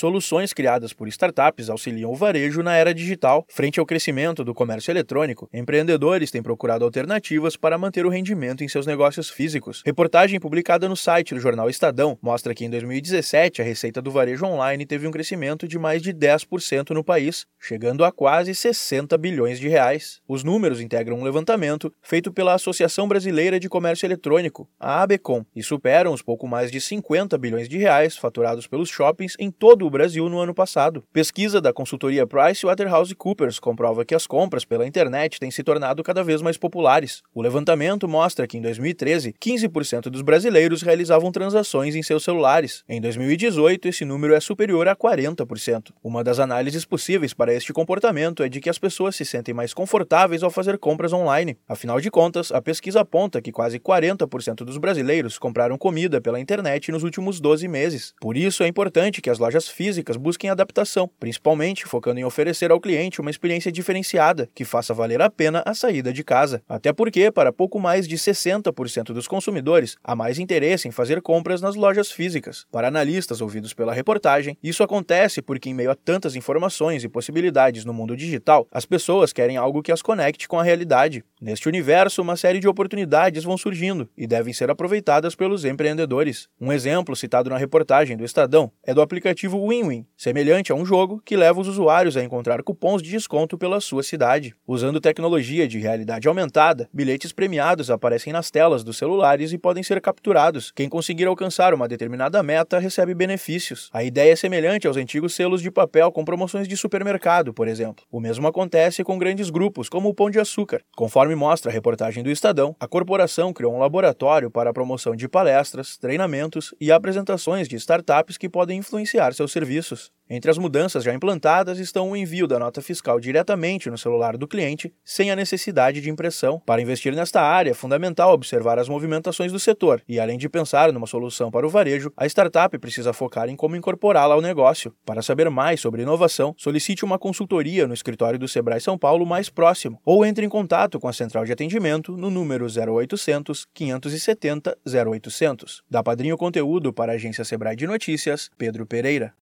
Soluções criadas por startups auxiliam o varejo na era digital. Frente ao crescimento do comércio eletrônico, empreendedores têm procurado alternativas para manter o rendimento em seus negócios físicos. Reportagem publicada no site do jornal Estadão mostra que em 2017 a receita do varejo online teve um crescimento de mais de 10% no país, chegando a quase 60 bilhões de reais. Os números integram um levantamento feito pela Associação Brasileira de Comércio Eletrônico, a ABECOM, e superam os pouco mais de 50 bilhões de reais faturados pelos shoppings em todo o Brasil no ano passado. Pesquisa da consultoria PricewaterhouseCoopers comprova que as compras pela internet têm se tornado cada vez mais populares. O levantamento mostra que em 2013, 15% dos brasileiros realizavam transações em seus celulares. Em 2018, esse número é superior a 40%. Uma das análises possíveis para este comportamento é de que as pessoas se sentem mais confortáveis ao fazer compras online. Afinal de contas, a pesquisa aponta que quase 40% dos brasileiros compraram comida pela internet nos últimos 12 meses. Por isso, é importante que as lojas físicas busquem adaptação, principalmente focando em oferecer ao cliente uma experiência diferenciada que faça valer a pena a saída de casa. Até porque, para pouco mais de 60% dos consumidores, há mais interesse em fazer compras nas lojas físicas. Para analistas ouvidos pela reportagem, isso acontece porque, em meio a tantas informações e possibilidades no mundo digital, as pessoas querem algo que as conecte com a realidade. Neste universo, uma série de oportunidades vão surgindo e devem ser aproveitadas pelos empreendedores. Um exemplo citado na reportagem do Estadão é do aplicativo WinWin, semelhante a um jogo que leva os usuários a encontrar cupons de desconto pela sua cidade. Usando tecnologia de realidade aumentada, bilhetes premiados aparecem nas telas dos celulares e podem ser capturados. Quem conseguir alcançar uma determinada meta recebe benefícios. A ideia é semelhante aos antigos selos de papel com promoções de supermercado, por exemplo. O mesmo acontece com grandes grupos, como o Pão de Açúcar. Conforme mostra a reportagem do Estadão, a corporação criou um laboratório para a promoção de palestras, treinamentos e apresentações de startups que podem influenciar seus serviços. Entre as mudanças já implantadas estão o envio da nota fiscal diretamente no celular do cliente, sem a necessidade de impressão. Para investir nesta área, é fundamental observar as movimentações do setor e, além de pensar numa solução para o varejo, a startup precisa focar em como incorporá-la ao negócio. Para saber mais sobre inovação, solicite uma consultoria no escritório do Sebrae São Paulo mais próximo ou entre em contato com a central de atendimento no número 0800 570 0800. Da Padrinho Conteúdo para a agência Sebrae de Notícias, Pedro Pereira.